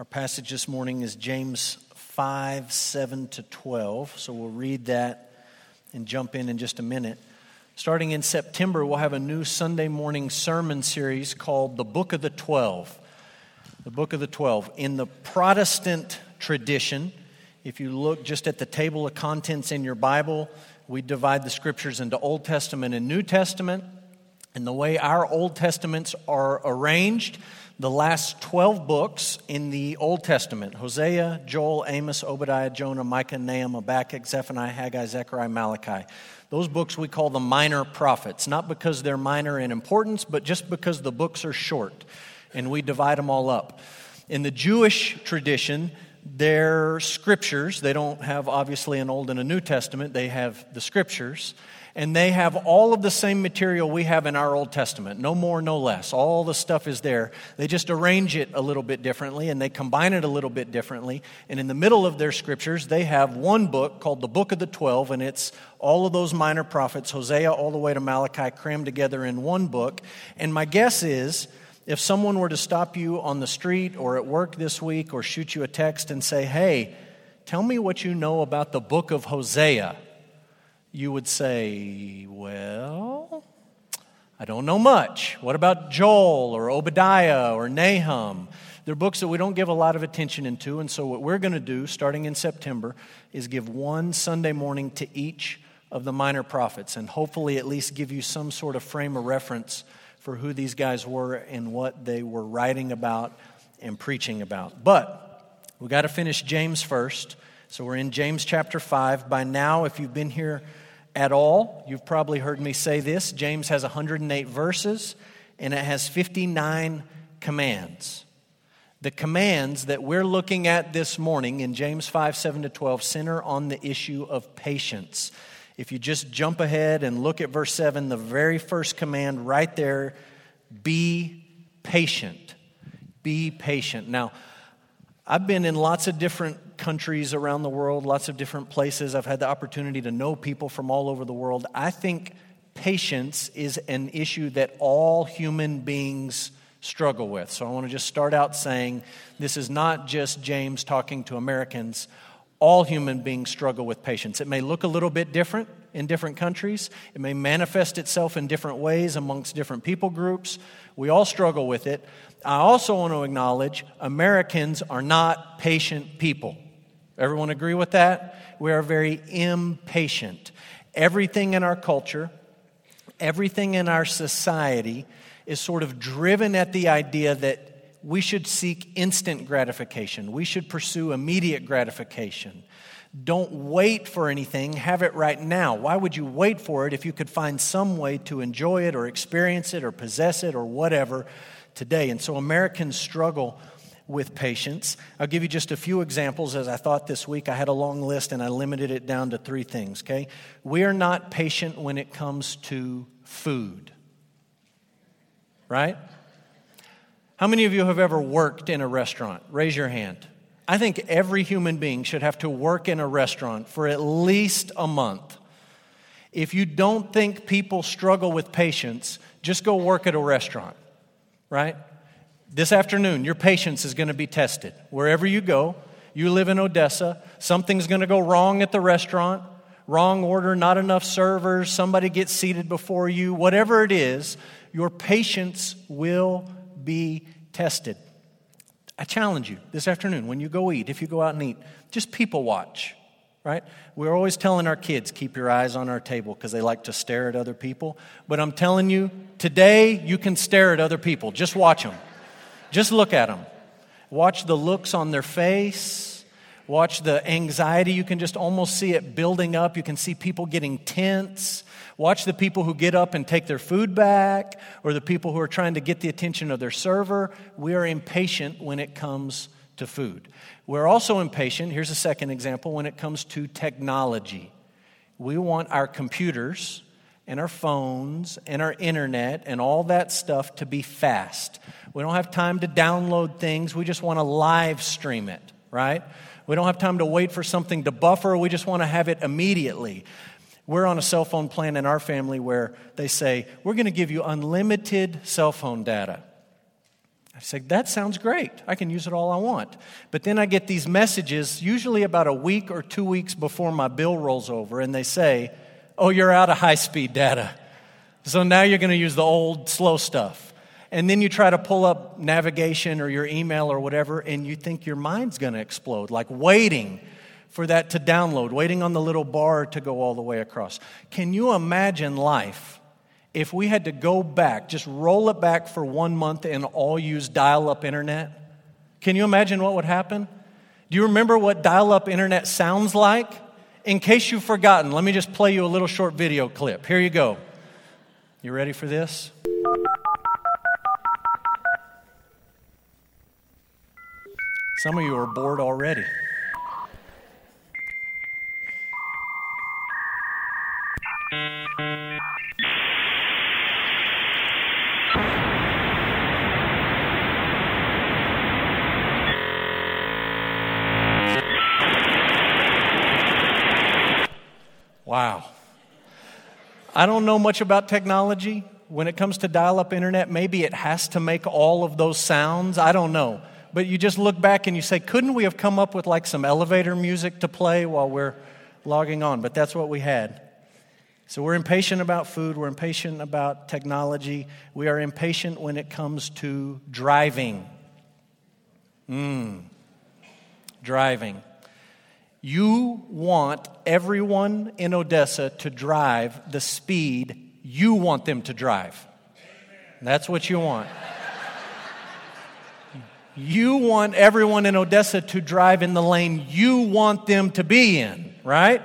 Our passage this morning is James 5 7 to 12. So we'll read that and jump in in just a minute. Starting in September, we'll have a new Sunday morning sermon series called The Book of the Twelve. The Book of the Twelve. In the Protestant tradition, if you look just at the table of contents in your Bible, we divide the scriptures into Old Testament and New Testament. And the way our Old Testaments are arranged, the last 12 books in the Old Testament Hosea, Joel, Amos, Obadiah, Jonah, Micah, Nahum, Habakkuk, Zephaniah, Haggai, Zechariah, Malachi. Those books we call the minor prophets, not because they're minor in importance, but just because the books are short and we divide them all up. In the Jewish tradition, their scriptures, they don't have obviously an Old and a New Testament, they have the scriptures and they have all of the same material we have in our Old Testament, no more, no less. All the stuff is there. They just arrange it a little bit differently and they combine it a little bit differently. And in the middle of their scriptures, they have one book called the Book of the Twelve, and it's all of those minor prophets, Hosea all the way to Malachi, crammed together in one book. And my guess is, if someone were to stop you on the street or at work this week or shoot you a text and say, hey, tell me what you know about the book of Hosea you would say, Well, I don't know much. What about Joel or Obadiah or Nahum? They're books that we don't give a lot of attention into, and so what we're going to do starting in September is give one Sunday morning to each of the minor prophets and hopefully at least give you some sort of frame of reference for who these guys were and what they were writing about and preaching about. But we got to finish James first. So we're in James chapter 5. By now, if you've been here at all. You've probably heard me say this. James has 108 verses and it has 59 commands. The commands that we're looking at this morning in James 5 7 to 12 center on the issue of patience. If you just jump ahead and look at verse 7, the very first command right there be patient. Be patient. Now, I've been in lots of different countries around the world, lots of different places. I've had the opportunity to know people from all over the world. I think patience is an issue that all human beings struggle with. So I want to just start out saying this is not just James talking to Americans. All human beings struggle with patience. It may look a little bit different in different countries, it may manifest itself in different ways amongst different people groups. We all struggle with it. I also want to acknowledge Americans are not patient people. Everyone agree with that? We are very impatient. Everything in our culture, everything in our society is sort of driven at the idea that we should seek instant gratification. We should pursue immediate gratification. Don't wait for anything, have it right now. Why would you wait for it if you could find some way to enjoy it or experience it or possess it or whatever today. And so Americans struggle with patience. I'll give you just a few examples as I thought this week. I had a long list and I limited it down to three things, okay? We are not patient when it comes to food, right? How many of you have ever worked in a restaurant? Raise your hand. I think every human being should have to work in a restaurant for at least a month. If you don't think people struggle with patience, just go work at a restaurant right? This afternoon, your patience is going to be tested. Wherever you go, you live in Odessa, something's going to go wrong at the restaurant, wrong order, not enough servers, somebody gets seated before you, whatever it is, your patience will be tested. I challenge you this afternoon when you go eat, if you go out and eat, just people watch right? We're always telling our kids, keep your eyes on our table because they like to stare at other people. But I'm telling you, today you can stare at other people. Just watch them. Just look at them. Watch the looks on their face. Watch the anxiety. You can just almost see it building up. You can see people getting tense. Watch the people who get up and take their food back, or the people who are trying to get the attention of their server. We are impatient when it comes to food. We're also impatient, here's a second example, when it comes to technology. We want our computers and our phones and our internet and all that stuff to be fast. We don't have time to download things, we just want to live stream it, right? We don't have time to wait for something to buffer, we just want to have it immediately. We're on a cell phone plan in our family where they say, We're going to give you unlimited cell phone data. I say, that sounds great. I can use it all I want. But then I get these messages, usually about a week or two weeks before my bill rolls over, and they say, oh, you're out of high speed data. So now you're going to use the old, slow stuff. And then you try to pull up navigation or your email or whatever, and you think your mind's going to explode, like waiting for that to download, waiting on the little bar to go all the way across. Can you imagine life if we had to go back, just roll it back for one month and all use dial up internet? Can you imagine what would happen? Do you remember what dial up internet sounds like? In case you've forgotten, let me just play you a little short video clip. Here you go. You ready for this? Some of you are bored already. I don't know much about technology. When it comes to dial up internet, maybe it has to make all of those sounds. I don't know. But you just look back and you say, couldn't we have come up with like some elevator music to play while we're logging on? But that's what we had. So we're impatient about food, we're impatient about technology, we are impatient when it comes to driving. Mmm, driving. You want everyone in Odessa to drive the speed you want them to drive. That's what you want. You want everyone in Odessa to drive in the lane you want them to be in, right?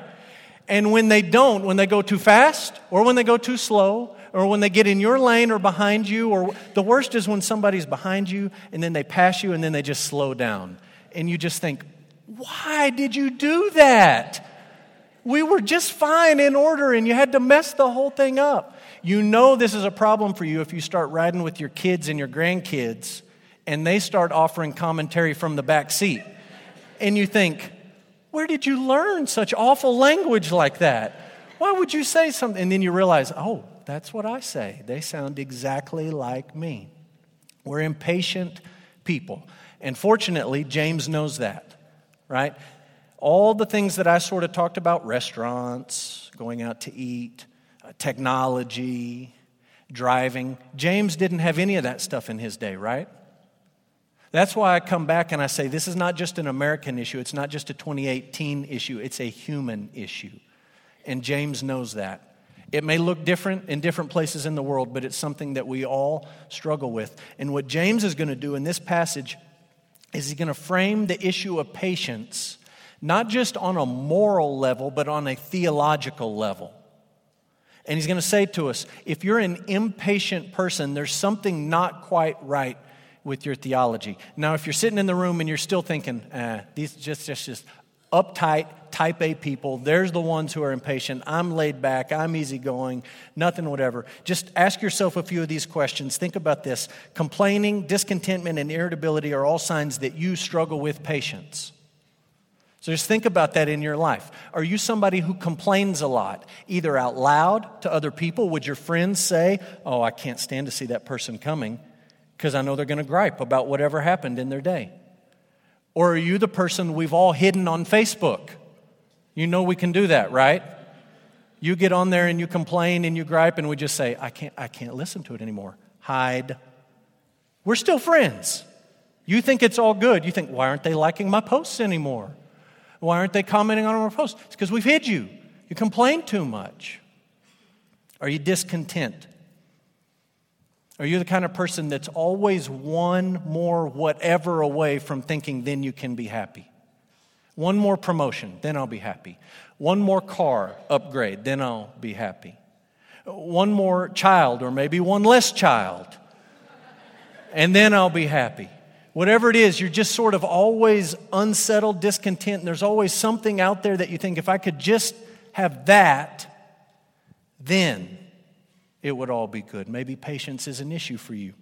And when they don't, when they go too fast or when they go too slow or when they get in your lane or behind you, or the worst is when somebody's behind you and then they pass you and then they just slow down. And you just think, why did you do that? We were just fine in order and you had to mess the whole thing up. You know this is a problem for you if you start riding with your kids and your grandkids and they start offering commentary from the back seat. And you think, where did you learn such awful language like that? Why would you say something? And then you realize, oh, that's what I say. They sound exactly like me. We're impatient people. And fortunately, James knows that right? All the things that I sort of talked about restaurants, going out to eat, uh, technology, driving. James didn't have any of that stuff in his day, right? That's why I come back and I say this is not just an American issue, it's not just a 2018 issue, it's a human issue. And James knows that. It may look different in different places in the world, but it's something that we all struggle with. And what James is going to do in this passage is he's going to frame the issue of patience not just on a moral level, but on a theological level. And he's going to say to us if you're an impatient person, there's something not quite right with your theology. Now, if you're sitting in the room and you're still thinking, eh, these just, just, just uptight, type A people, there's the ones who are impatient. I'm laid back, I'm easygoing, nothing, whatever. Just ask yourself a few of these questions. Think about this. Complaining, discontentment, and irritability are all signs that you struggle with patience. So just think about that in your life. Are you somebody who complains a lot, either out loud to other people? Would your friends say, Oh, I can't stand to see that person coming because I know they're going to gripe about whatever happened in their day? Or are you the person we've all hidden on Facebook? You know we can do that, right? You get on there and you complain and you gripe, and we just say, I can't, I can't listen to it anymore. Hide. We're still friends. You think it's all good. You think, why aren't they liking my posts anymore? Why aren't they commenting on our posts? It's because we've hid you. You complain too much. Are you discontent? Are you the kind of person that's always one more whatever away from thinking, then you can be happy? One more promotion, then I'll be happy. One more car upgrade, then I'll be happy. One more child, or maybe one less child, and then I'll be happy. Whatever it is, you're just sort of always unsettled, discontent, and there's always something out there that you think, if I could just have that, then it would all be good. Maybe patience is an issue for you.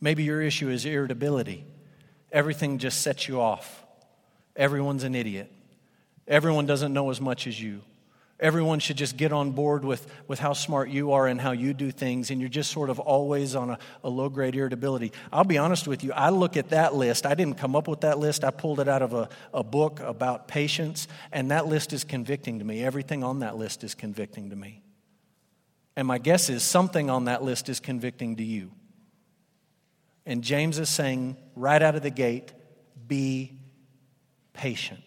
Maybe your issue is irritability. Everything just sets you off. Everyone's an idiot. Everyone doesn't know as much as you. everyone should just get on board with, with how smart you are and how you do things, and you're just sort of always on a, a low grade irritability. I'll be honest with you, I look at that list. I didn't come up with that list, I pulled it out of a, a book about patience, and that list is convicting to me. Everything on that list is convicting to me. And my guess is something on that list is convicting to you. And James is saying right out of the gate, be patient.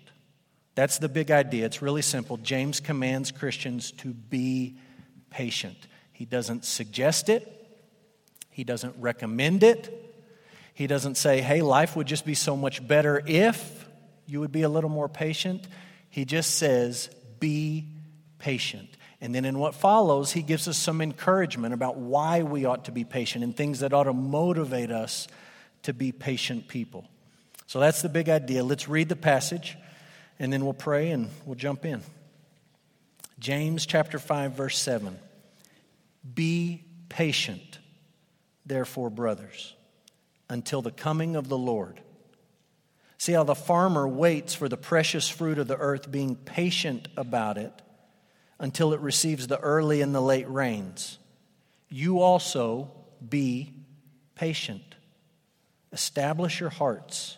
That's the big idea. It's really simple. James commands Christians to be patient. He doesn't suggest it, he doesn't recommend it. He doesn't say, hey, life would just be so much better if you would be a little more patient. He just says, be patient. And then in what follows, he gives us some encouragement about why we ought to be patient and things that ought to motivate us to be patient people. So that's the big idea. Let's read the passage and then we'll pray and we'll jump in. James chapter 5 verse 7. Be patient, therefore brothers, until the coming of the Lord. See how the farmer waits for the precious fruit of the earth being patient about it until it receives the early and the late rains. You also be patient. Establish your hearts,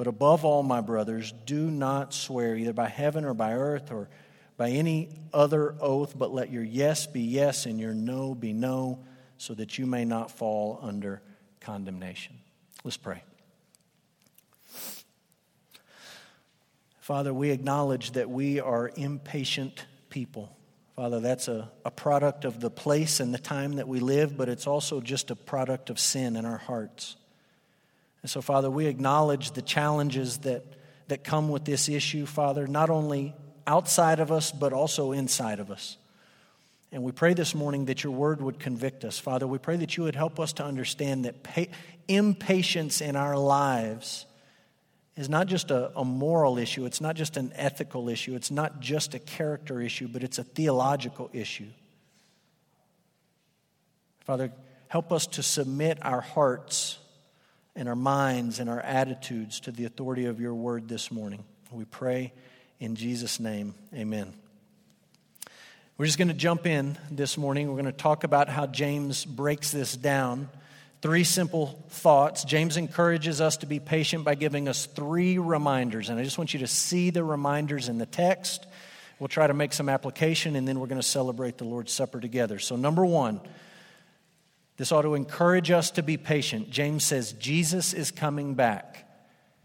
But above all, my brothers, do not swear either by heaven or by earth or by any other oath, but let your yes be yes and your no be no, so that you may not fall under condemnation. Let's pray. Father, we acknowledge that we are impatient people. Father, that's a, a product of the place and the time that we live, but it's also just a product of sin in our hearts. And so, Father, we acknowledge the challenges that, that come with this issue, Father, not only outside of us, but also inside of us. And we pray this morning that your word would convict us. Father, we pray that you would help us to understand that pa- impatience in our lives is not just a, a, moral issue, it's not just an ethical issue, it's not just a character issue, but it's a theological issue. Father, help us to submit our hearts and our minds and our attitudes to the authority of your word this morning. We pray in Jesus' name. Amen. We're just going to jump in this morning. We're going to talk about how James breaks this down. Three simple thoughts. James encourages us to be patient by giving us three reminders. And I just want you to see the reminders in the text. We'll try to make some application, and then we're going to celebrate the Lord's Supper together. So, number one, this ought to encourage us to be patient. James says, Jesus is coming back.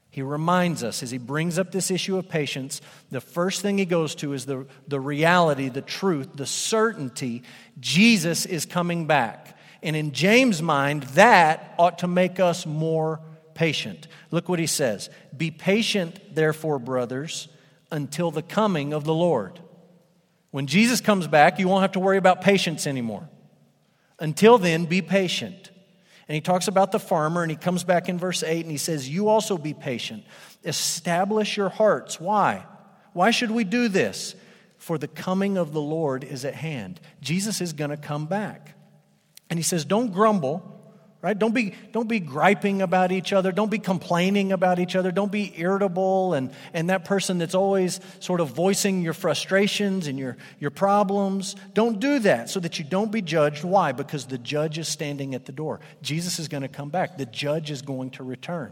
He reminds us as he brings up this issue of patience, the first thing he goes to is the, the reality, the truth, the certainty Jesus is coming back. And in James' mind, that ought to make us more patient. Look what he says Be patient, therefore, brothers, until the coming of the Lord. When Jesus comes back, you won't have to worry about patience anymore. Until then, be patient. And he talks about the farmer, and he comes back in verse 8 and he says, You also be patient. Establish your hearts. Why? Why should we do this? For the coming of the Lord is at hand. Jesus is going to come back. And he says, Don't grumble right? Don't be don't be griping about each other. Don't be complaining about each other. Don't be irritable and and that person that's always sort of voicing your frustrations and your your problems. Don't do that so that you don't be judged. Why? Because the judge is standing at the door. Jesus is going to come back. The judge is going to return.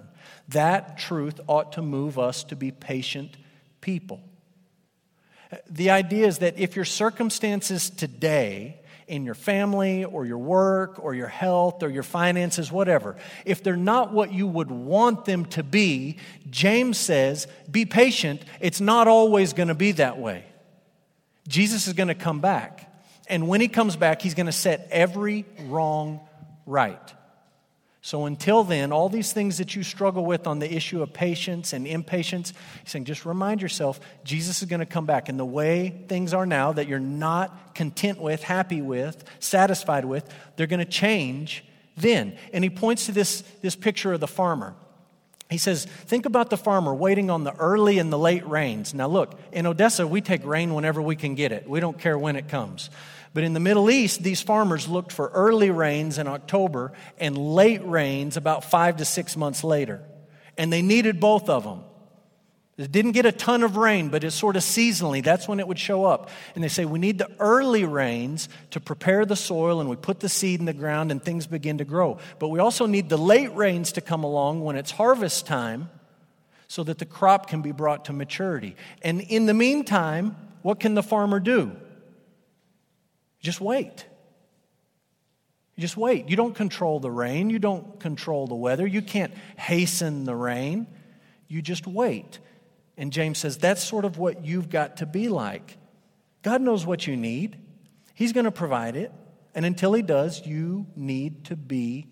That truth ought to move us to be patient people. The idea is that if your circumstances today in your family or your work or your health or your finances, whatever, if they're not what you would want them to be, James says, be patient. It's not always going to be that way. Jesus is going to come back. And when he comes back, he's going to set every wrong right. So until then, all these things that you struggle with on the issue of patience and impatience, he's saying just remind yourself Jesus is going to come back. And the way things are now that you're not content with, happy with, satisfied with, they're going to change then. And he points to this, this picture of the farmer. He says, Think about the farmer waiting on the early and the late rains. Now, look, in Odessa, we take rain whenever we can get it, we don't care when it comes. But in the Middle East, these farmers looked for early rains in October and late rains about five to six months later. And they needed both of them. It didn't get a ton of rain, but it's sort of seasonally. That's when it would show up. And they say, we need the early rains to prepare the soil, and we put the seed in the ground, and things begin to grow. But we also need the late rains to come along when it's harvest time so that the crop can be brought to maturity. And in the meantime, what can the farmer do? Just wait. Just wait. You don't control the rain. You don't control the weather. You can't hasten the rain. You just wait. And James says that's sort of what you've got to be like. God knows what you need, He's going to provide it. And until He does, you need to be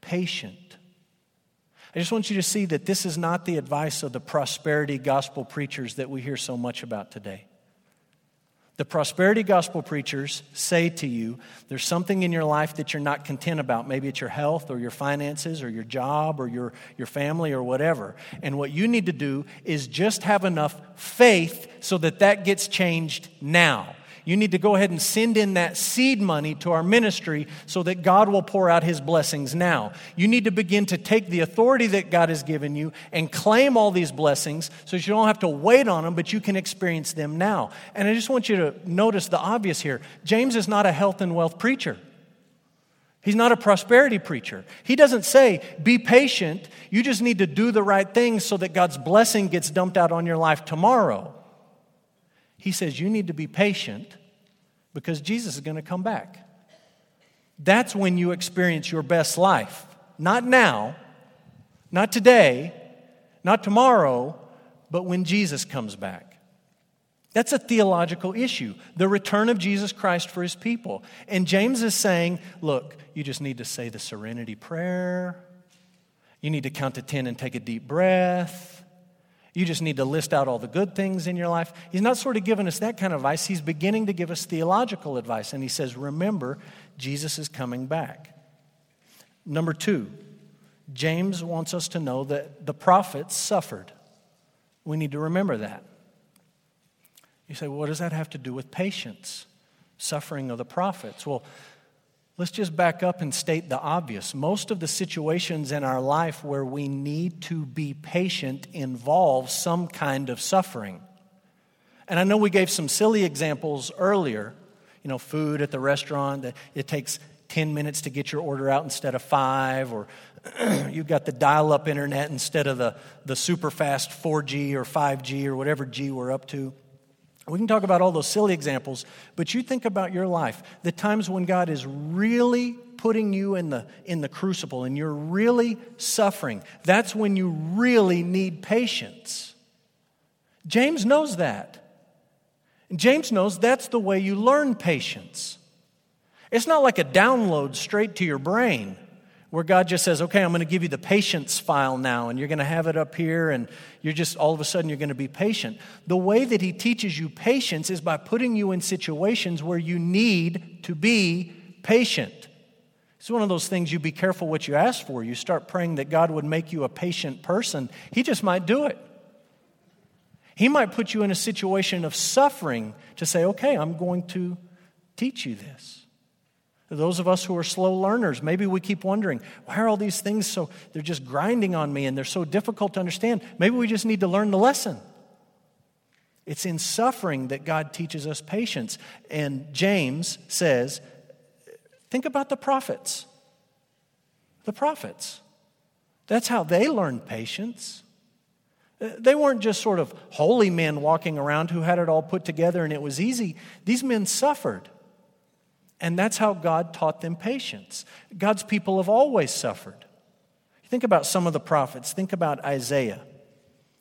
patient. I just want you to see that this is not the advice of the prosperity gospel preachers that we hear so much about today. The prosperity gospel preachers say to you, there's something in your life that you're not content about. Maybe it's your health or your finances or your job or your, your family or whatever. And what you need to do is just have enough faith so that that gets changed now. You need to go ahead and send in that seed money to our ministry so that God will pour out his blessings now. You need to begin to take the authority that God has given you and claim all these blessings so that you don't have to wait on them, but you can experience them now. And I just want you to notice the obvious here James is not a health and wealth preacher. He's not a prosperity preacher. He doesn't say, be patient. You just need to do the right things so that God's blessing gets dumped out on your life tomorrow. He says you need to be patient because Jesus is going to come back. That's when you experience your best life. Not now, not today, not tomorrow, but when Jesus comes back. That's a theological issue, the return of Jesus Christ for his people. And James is saying, look, you just need to say the serenity prayer. You need to count to 10 and take a deep breath. You just need to list out all the good things in your life. He's not sort of giving us that kind of advice. He's beginning to give us theological advice. And he says, Remember, Jesus is coming back. Number two, James wants us to know that the prophets suffered. We need to remember that. You say, well, what does that have to do with patience? Suffering of the prophets. Well, Let's just back up and state the obvious. Most of the situations in our life where we need to be patient involve some kind of suffering. And I know we gave some silly examples earlier. You know, food at the restaurant, that it takes 10 minutes to get your order out instead of five, or you've got the dial up internet instead of the, the super fast 4G or 5G or whatever G we're up to. We can talk about all those silly examples, but you think about your life, the times when God is really putting you in the, in the crucible and you're really suffering. That's when you really need patience. James knows that. James knows that's the way you learn patience. It's not like a download straight to your brain where God just says, okay, I'm going to give you the patience file now, and you're going to have it up here, and you're just all of a sudden you're going to be patient. The way that He teaches you patience is by putting you in situations where you need to be patient. It's one of those things you be careful what you ask for. You start praying that God would make you a patient person, He just might do it. He might put you in a situation of suffering to say, okay, I'm going to teach you this. Those of us who are slow learners, maybe we keep wondering, why are all these things so, they're just grinding on me and they're so difficult to understand? Maybe we just need to learn the lesson. It's in suffering that God teaches us patience. And James says, think about the prophets. The prophets. That's how they learned patience. Uh, they weren't just sort of holy men walking around who had it all put together and it was easy. These men suffered. And that's how God taught them patience. God's people have always suffered. Think about some of the prophets. Think about Isaiah.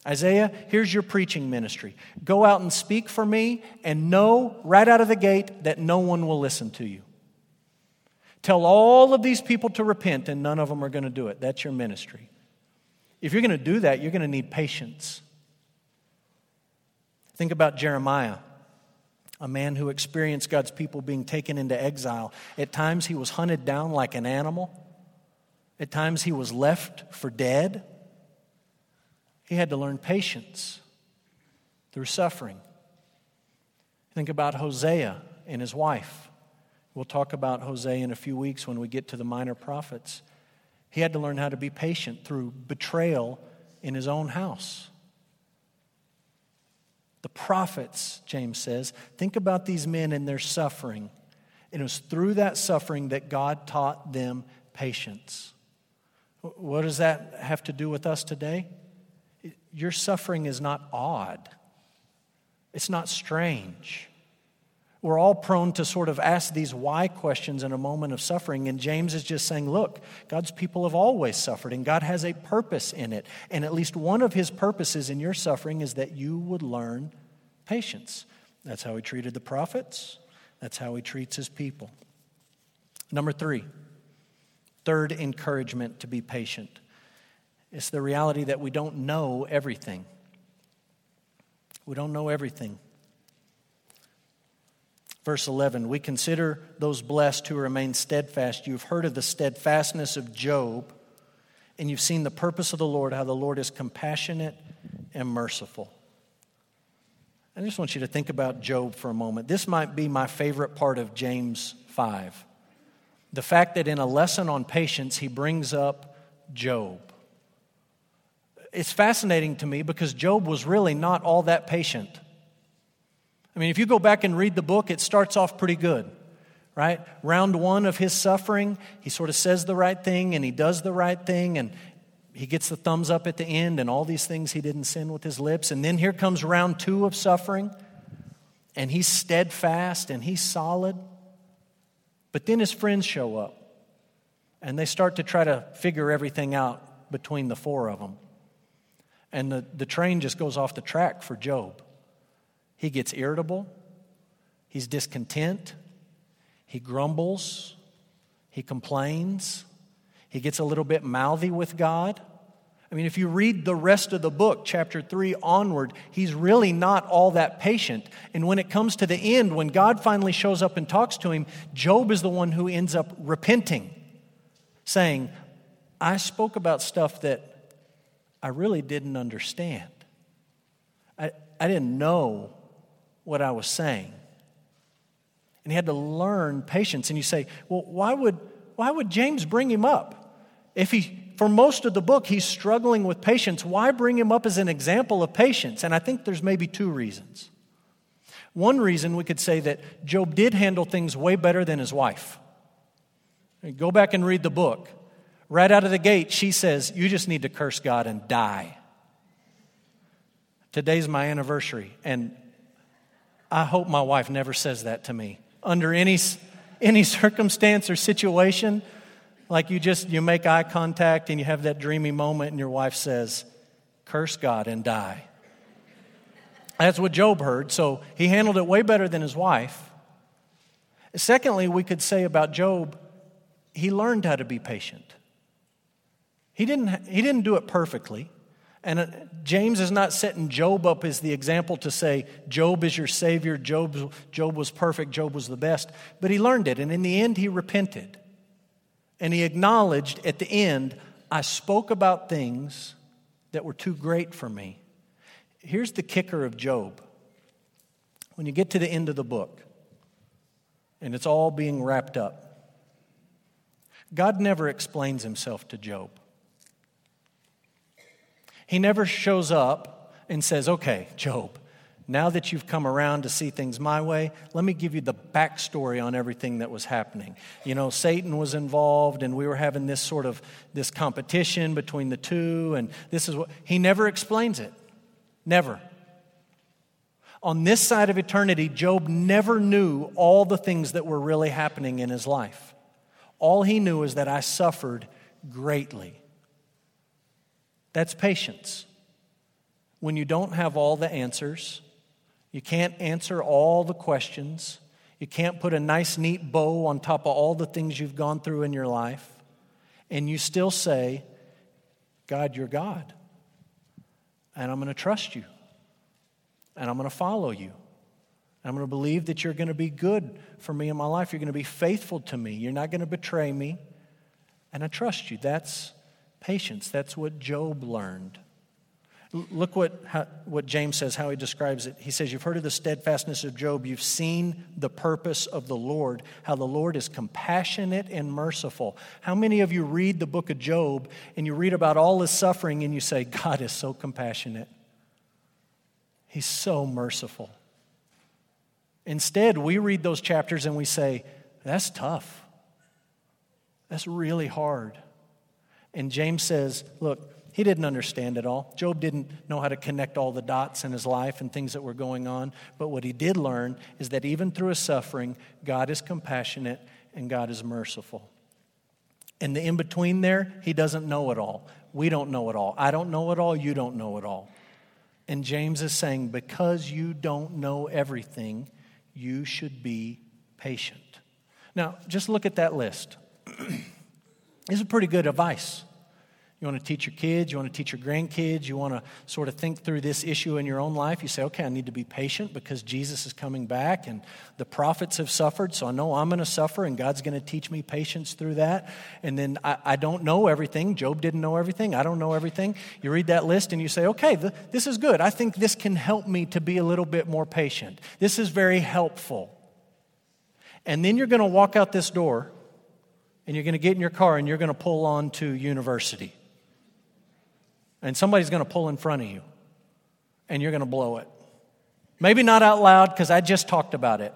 Isaiah, here's your preaching ministry. Go out and speak for me and know right out of the gate that no one will listen to you. Tell all of these people to repent, and none of them are going to do it. That's your ministry. If you're going to do that, you're going to need patience. Think about Jeremiah, a man who experienced God's people being taken into exile. At times, he was hunted down like an animal, at times, he was left for dead. He had to learn patience through suffering. Think about Hosea and his wife. We'll talk about Hosea in a few weeks when we get to the minor prophets. He had to learn how to be patient through betrayal in his own house. The prophets, James says, think about these men and their suffering. And it was through that suffering that God taught them patience. What does that have to do with us today? Your suffering is not odd, it's not strange. We're all prone to sort of ask these why questions in a moment of suffering. And James is just saying, look, God's people have always suffered, and God has a purpose in it. And at least one of his purposes in your suffering is that you would learn patience. That's how he treated the prophets, that's how he treats his people. Number three, third encouragement to be patient. It's the reality that we don't know everything. We don't know everything. Verse 11, we consider those blessed who remain steadfast. You've heard of the steadfastness of Job, and you've seen the purpose of the Lord, how the Lord is compassionate and merciful. I just want you to think about Job for a moment. This might be my favorite part of James 5. The fact that in a lesson on patience, he brings up Job. It's fascinating to me because Job was really not all that patient. I mean, if you go back and read the book, it starts off pretty good, right? Round one of his suffering, he sort of says the right thing and he does the right thing and he gets the thumbs up at the end and all these things he didn't sin with his lips. And then here comes round two of suffering and he's steadfast and he's solid. But then his friends show up and they start to try to figure everything out between the four of them. And the, the train just goes off the track for Job. He gets irritable, he's discontent, he grumbles, he complains, he gets a little bit mouthy with God. I mean, if you read the rest of the book, chapter 3 onward, he's really not all that patient. And when it comes to the end, when God finally shows up and talks to him, Job is the one who ends up repenting, saying, I spoke about stuff that I really didn't understand. I, I didn't know what I was saying. And he had to learn patience. And you say, well, why would, why would James bring him up? If he, for most of the book, he's struggling with patience, why bring him up as an example of patience? And I think there's maybe two reasons. One reason we could say that Job did handle things way better than his wife. Go back and read the book. Right out of the gate, she says, You just need to curse God and die. Today's my anniversary, and I hope my wife never says that to me. Under any, any circumstance or situation, like you just you make eye contact and you have that dreamy moment and your wife says, "Curse God and die." That's what Job heard, so he handled it way better than his wife. Secondly, we could say about Job, he learned how to be patient. He didn't, he didn't do it perfectly. And uh, James is not setting Job up as the example to say, Job is your Savior, Job, Job was perfect, Job was the best. But he learned it, and in the end, he repented. And he acknowledged at the end, I spoke about things that were too great for me. Here's the kicker of Job. When you get to the end of the book, and it's all being wrapped up, God never explains himself to Job. He never shows up and says, Okay, Job, now that you've come around to see things my way, let me give you the backstory on everything that was happening. You know, Satan was involved, and we were having this sort of this competition between the two, and this is what he never explains it. Never. On this side of eternity, Job never knew all the things that were really happening in his life. All he knew is that I suffered greatly. That's patience. When you don't have all the answers, you can't answer all the questions, You can't put a nice, neat bow on top of all the things you've gone through in your life. And you still say, God, you're God. And I'm going to trust you. And I'm going to follow you. I'm going to believe that you're going to be good for me in my life. You're going to be faithful to me. You're not going to betray me. And I trust you. That's patience. That's what Job learned. Look what, how, what James says, how he describes it. He says, You've heard of the steadfastness of Job. You've seen the purpose of the Lord, how the Lord is compassionate and merciful. How many of you read the book of Job and you read about all his suffering and you say, God is so compassionate? He's so merciful. Instead, we read those chapters and we say, That's tough. That's really hard. And James says, Look, he didn't understand it all. Job didn't know how to connect all the dots in his life and things that were going on. But what he did learn is that even through his suffering, God is compassionate and God is merciful. And the in between there, he doesn't know it all. We don't know it all. I don't know it all. You don't know it all. And James is saying, because you don't know everything, you should be patient. Now, just look at that list. this is pretty good advice. You want to teach your kids, you want to teach your grandkids, you want to sort of think through this issue in your own life. You say, okay, I need to be patient because Jesus is coming back and the prophets have suffered, so I know I'm going to suffer and God's going to teach me patience through that. And then I, I, don't know everything. Job didn't know everything. I don't know everything. You read that list and you say, okay, the, this is good. I think this can help me to be a little bit more patient. This is very helpful. And then you're going to walk out this door and you're going to get in your car and you're going to pull on to university and somebody's going to pull in front of you and you're going to blow it. Maybe not out loud because I just talked about it,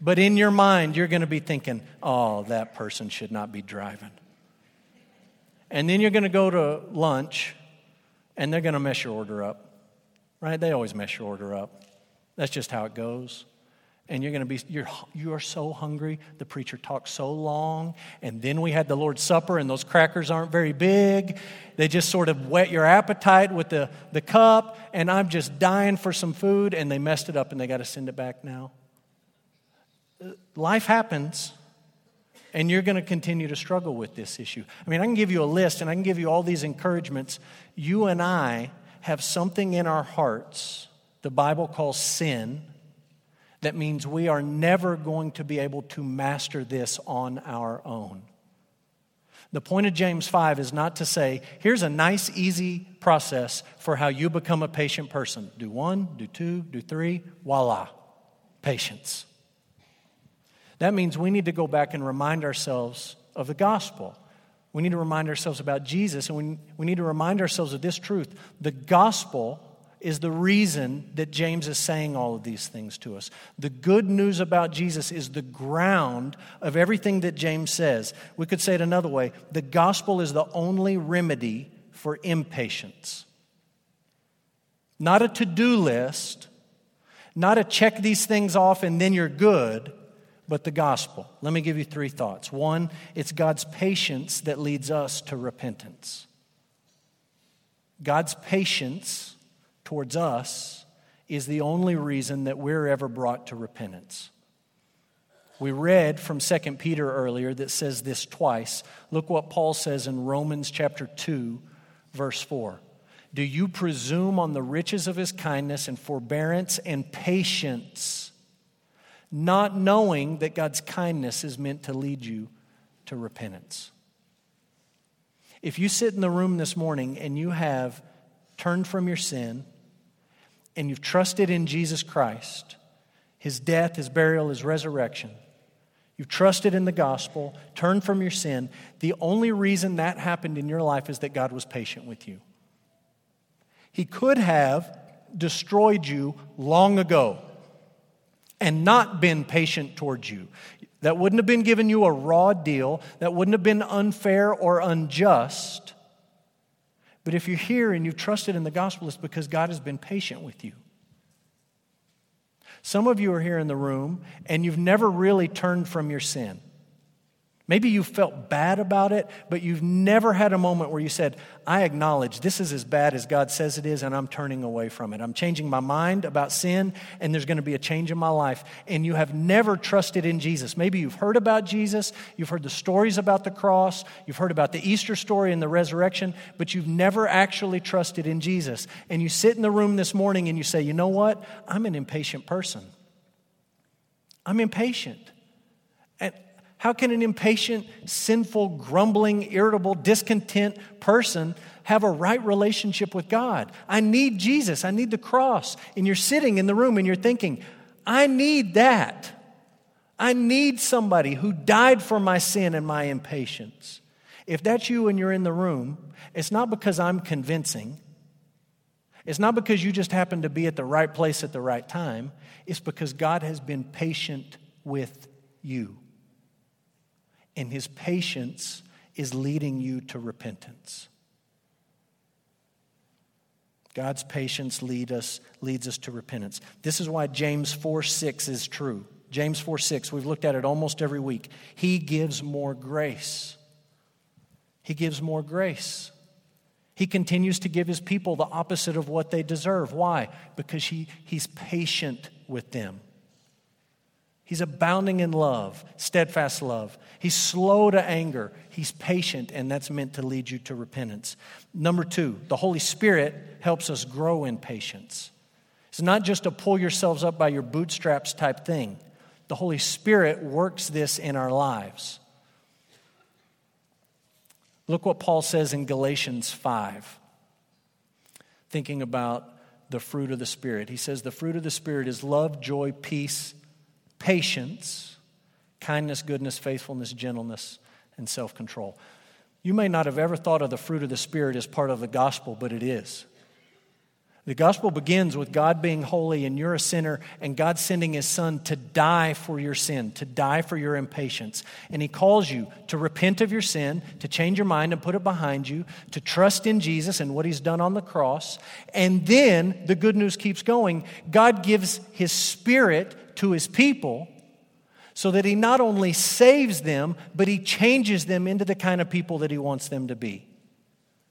but in your mind, you're going to be thinking, oh, that person should not be driving. And then you're going to go to lunch and they're going to mess your order up, right? They always mess your order up. That's just how it goes and you're going to be you're you are so hungry. The preacher talks so long and then we had the lord's supper and those crackers aren't very big. They just sort of whet your appetite with the, the cup and i'm just dying for some food and they messed it up and they got to send it back now. Life happens and you're going to continue to struggle with this issue. I mean i can give you a list and i can give you all these encouragements. You and i have something in our hearts the bible calls sin that means we are never going to be able to master this on our own. The point of James 5 is not to say, here's a nice, easy process for how you become a patient person. Do one, do two, do three, voila, patience. That means we need to go back and remind ourselves of the gospel. We need to remind ourselves about Jesus, and we, we need to remind ourselves of this truth. The gospel is the reason that James is saying all of these things to us. The good news about Jesus is the ground of everything that James says. We could say it another way the gospel is the only remedy for impatience. Not a to do list, not a check these things off and then you're good, but the gospel. Let me give you three thoughts. One, it's God's patience that leads us to repentance. God's patience towards us is the only reason that we're ever brought to repentance. We read from 2 Peter earlier that says this twice. Look what Paul says in Romans chapter 2, verse 4. Do you presume on the riches of his kindness and forbearance and patience, not knowing that God's kindness is meant to lead you to repentance? If you sit in the room this morning and you have turned from your sin, and you've trusted in Jesus Christ, his death, his burial, his resurrection, you've trusted in the gospel, turned from your sin, the only reason that happened in your life is that God was patient with you. He could have destroyed you long ago and not been patient towards you. That wouldn't have been giving you a raw deal. That wouldn't have been unfair or unjust. But if you're here and you've trusted in the gospel, it's because God has been patient with you. Some of you are here in the room and you've never really turned from your sin. Maybe you felt bad about it, but you've never had a moment where you said, I acknowledge this is as bad as God says it is, and I'm turning away from it. I'm changing my mind about sin, and there's going to be a change in my life. And you have never trusted in Jesus. Maybe you've heard about Jesus, you've heard the stories about the cross, you've heard about the Easter story and the resurrection, but you've never actually trusted in Jesus. And you sit in the room this morning and you say, You know what? I'm an impatient person. I'm impatient. And how can an impatient, sinful, grumbling, irritable, discontent person have a right relationship with God? I need Jesus. I need the cross. And you're sitting in the room and you're thinking, I need that. I need somebody who died for my sin and my impatience. If that's you and you're in the room, it's not because I'm convincing. It's not because you just happen to be at the right place at the right time. It's because God has been patient with you and his patience is leading you to repentance. God's patience lead us, leads us to repentance. This is why James 4 6 is true. James 4 6, we've looked at it almost every week. He gives more grace. He gives more grace. He continues to give his people the opposite of what they deserve. Why? Because he, he's patient with them. He's abounding in love, steadfast love. He's slow to anger. He's patient, and that's meant to lead you to repentance. Number two, the Holy Spirit helps us grow in patience. It's not just a pull yourselves up by your bootstraps type thing. The Holy Spirit works this in our lives. Look what Paul says in Galatians 5, thinking about the fruit of the Spirit. He says, The fruit of the Spirit is love, joy, peace patience, kindness, goodness, faithfulness, gentleness, and self control. You may not have ever thought of the fruit of the Spirit as part of the gospel, but it is. The gospel begins with God being holy and you're a sinner, and God sending his son to die for your sin, to die for your impatience. And he calls you to repent of your sin, to change your mind and put it behind you, to trust in Jesus and what he's done on the cross. And then the good news keeps going. God gives his spirit to his people so that he not only saves them, but he changes them into the kind of people that he wants them to be.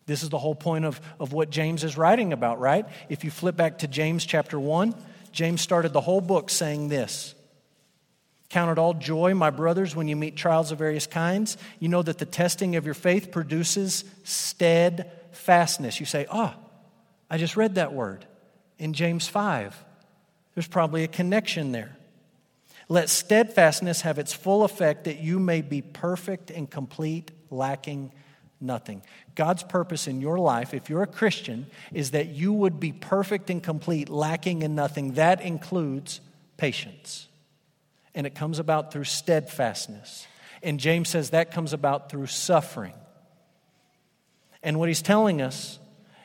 This is the whole point of, of what James is writing about, right? If you flip back to James chapter 1, James started the whole book saying this Count it all joy, my brothers, when you meet trials of various kinds. You know that the testing of your faith produces steadfastness. You say, Ah, oh, I just read that word in James 5. There's probably a connection there. Let steadfastness have its full effect that you may be perfect and complete, lacking nothing. God's purpose in your life, if you're a Christian, is that you would be perfect and complete, lacking in nothing. That includes patience. And it comes about through steadfastness. And James says that comes about through suffering. And what he's telling us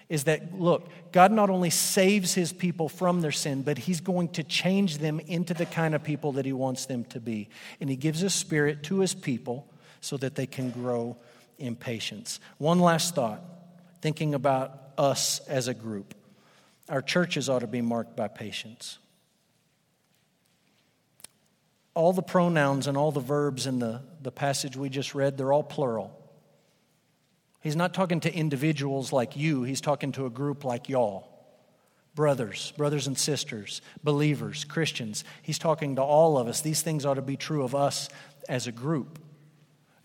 is that, look, God not only saves his people from their sin, but he's going to change them into the kind of people that he wants them to be. And he gives a spirit to his people so that they can grow in patience. One last thought, thinking about us as a group. Our churches ought to be marked by patience. All the pronouns and all the verbs in the, the passage we just read, they're all plural. He's not talking to individuals like you, he's talking to a group like y'all. Brothers, brothers and sisters, believers, Christians. He's talking to all of us. These things ought to be true of us as a group.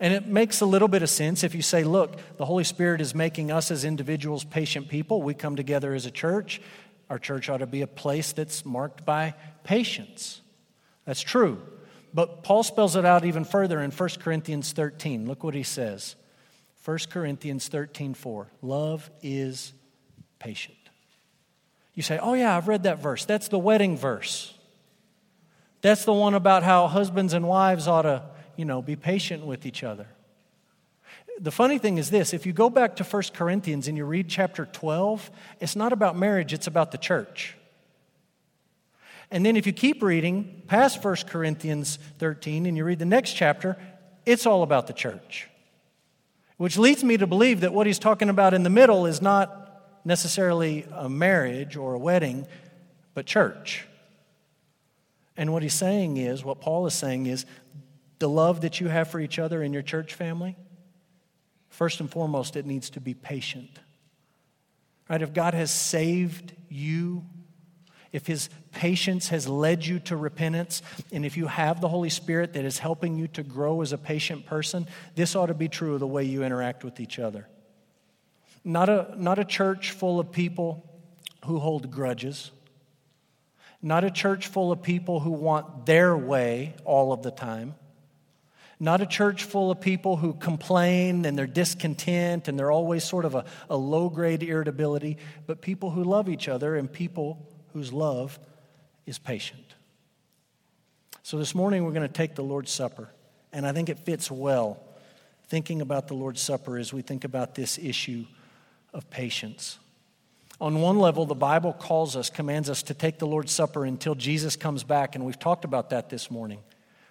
And it makes a little bit of sense if you say, look, the Holy Spirit is making us as individuals patient people. We come together as a church. Our church ought to be a place that's marked by patience. That's true. But Paul spells it out even further in 1 Corinthians 13. Look what he says. 1 Corinthians 13 4. Love is patient. You say, oh, yeah, I've read that verse. That's the wedding verse. That's the one about how husbands and wives ought to, you know, be patient with each other. The funny thing is this if you go back to 1 Corinthians and you read chapter 12, it's not about marriage, it's about the church. And then if you keep reading past 1 Corinthians 13 and you read the next chapter, it's all about the church. Which leads me to believe that what he's talking about in the middle is not necessarily a marriage or a wedding, but church. And what he's saying is, what Paul is saying is, the love that you have for each other in your church family, first and foremost, it needs to be patient. Right? If God has saved you, if His patience has led you to repentance, and if you have the Holy Spirit that is helping you to grow as a patient person, this ought to be true of the way you interact with each other. Not a, not a church full of people who hold grudges, not a church full of people who want their way all of the time. Not a church full of people who complain and they're discontent and they're always sort of a, a low grade irritability, but people who love each other and people whose love is patient. So this morning we're going to take the Lord's Supper, and I think it fits well thinking about the Lord's Supper as we think about this issue of patience. On one level, the Bible calls us, commands us to take the Lord's Supper until Jesus comes back, and we've talked about that this morning.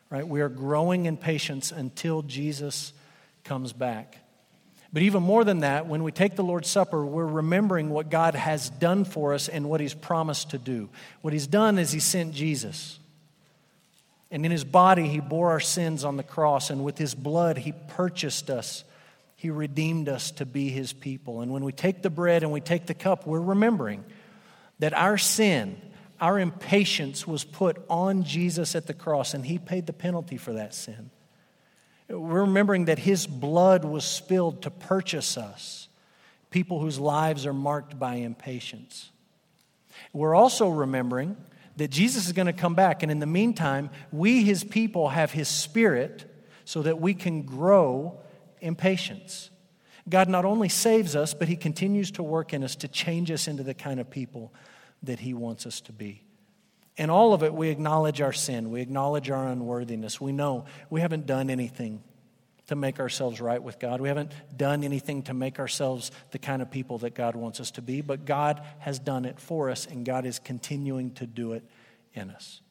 Right? We are growing in patience until Jesus comes back. But even more than that, when we take the Lord's Supper, we're remembering what God has done for us and what He's promised to do. What He's done is He sent Jesus. And in His body, He bore our sins on the cross, and with His blood, He purchased us. He redeemed us to be His people. And when we take the bread and we take the cup, we're remembering that our sin, our impatience was put on Jesus at the cross, and He paid the penalty for that sin. We're remembering that His blood was spilled to purchase us, people whose lives are marked by impatience. We're also remembering that Jesus is going to come back, and in the meantime, we, His people, have His Spirit so that we can grow in patience. God not only saves us, but He continues to work in us to change us into the kind of people that He wants us to be. In all of it, we acknowledge our sin. We acknowledge our unworthiness. We know we haven't done anything to make ourselves right with God. We haven't done anything to make ourselves the kind of people that God wants us to be, but God has done it for us, and God is continuing to do it in us.